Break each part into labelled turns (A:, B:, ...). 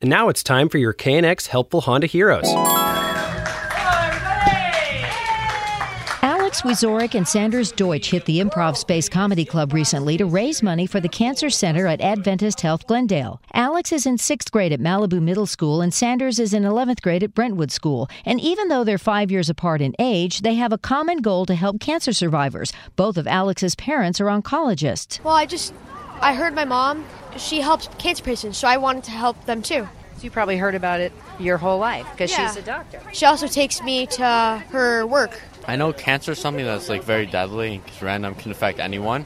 A: And now it's time for your KNX Helpful Honda Heroes.
B: Alex Wiezorek and Sanders Deutsch hit the Improv Space Comedy Club recently to raise money for the Cancer Center at Adventist Health Glendale. Alex is in sixth grade at Malibu Middle School, and Sanders is in 11th grade at Brentwood School. And even though they're five years apart in age, they have a common goal to help cancer survivors. Both of Alex's parents are oncologists.
C: Well, I just, I heard my mom, she helps cancer patients, so I wanted to help them too.
D: So you probably heard about it your whole life because
C: Yeah.
D: she's a doctor.
C: She also takes me to her work.
E: I know cancer is something that's like very deadly and it's random, can affect anyone.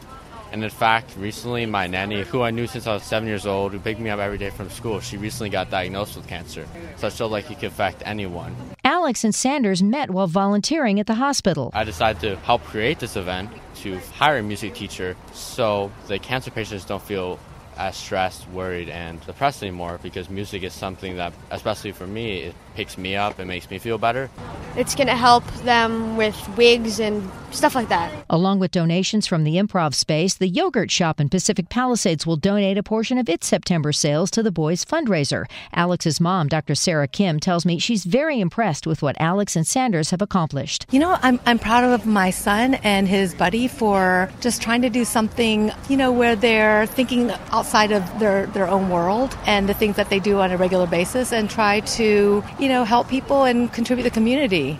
E: And in fact, recently my nanny, who I knew since I was seven years old, who picked me up every day from school, she recently got diagnosed with cancer. So I feel like it can affect anyone.
B: Alex and Sanders met while volunteering at the hospital.
E: I decided to help create this event to hire a music teacher so the cancer patients don't feel as stressed, worried, and depressed anymore because music is something that, especially for me, it picks me up and makes me feel better.
C: It's going to help them with wigs and stuff like that.
B: Along with donations from the improv space, the yogurt shop in Pacific Palisades will donate a portion of its September sales to the boys' fundraiser. Alex's mom, Dr. Sarah Kim, tells me she's very impressed with what Alex and Sanders have accomplished.
F: You know, I'm, I'm proud of my son and his buddy for just trying to do something, you know, where they're thinking oh, outside of their, their own world and the things that they do on a regular basis and try to, you know, help people and contribute to the community.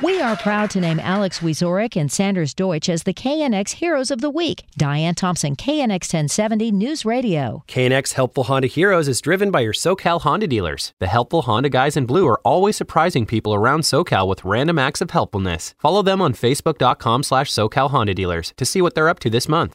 B: We are proud to name Alex Wiezorek and Sanders Deutsch as the KNX Heroes of the Week. Diane Thompson, KNX 1070 News Radio.
A: KNX Helpful Honda Heroes is driven by your SoCal Honda dealers. The helpful Honda guys in blue are always surprising people around SoCal with random acts of helpfulness. Follow them on Facebook.com slash SoCal Honda dealers to see what they're up to this month.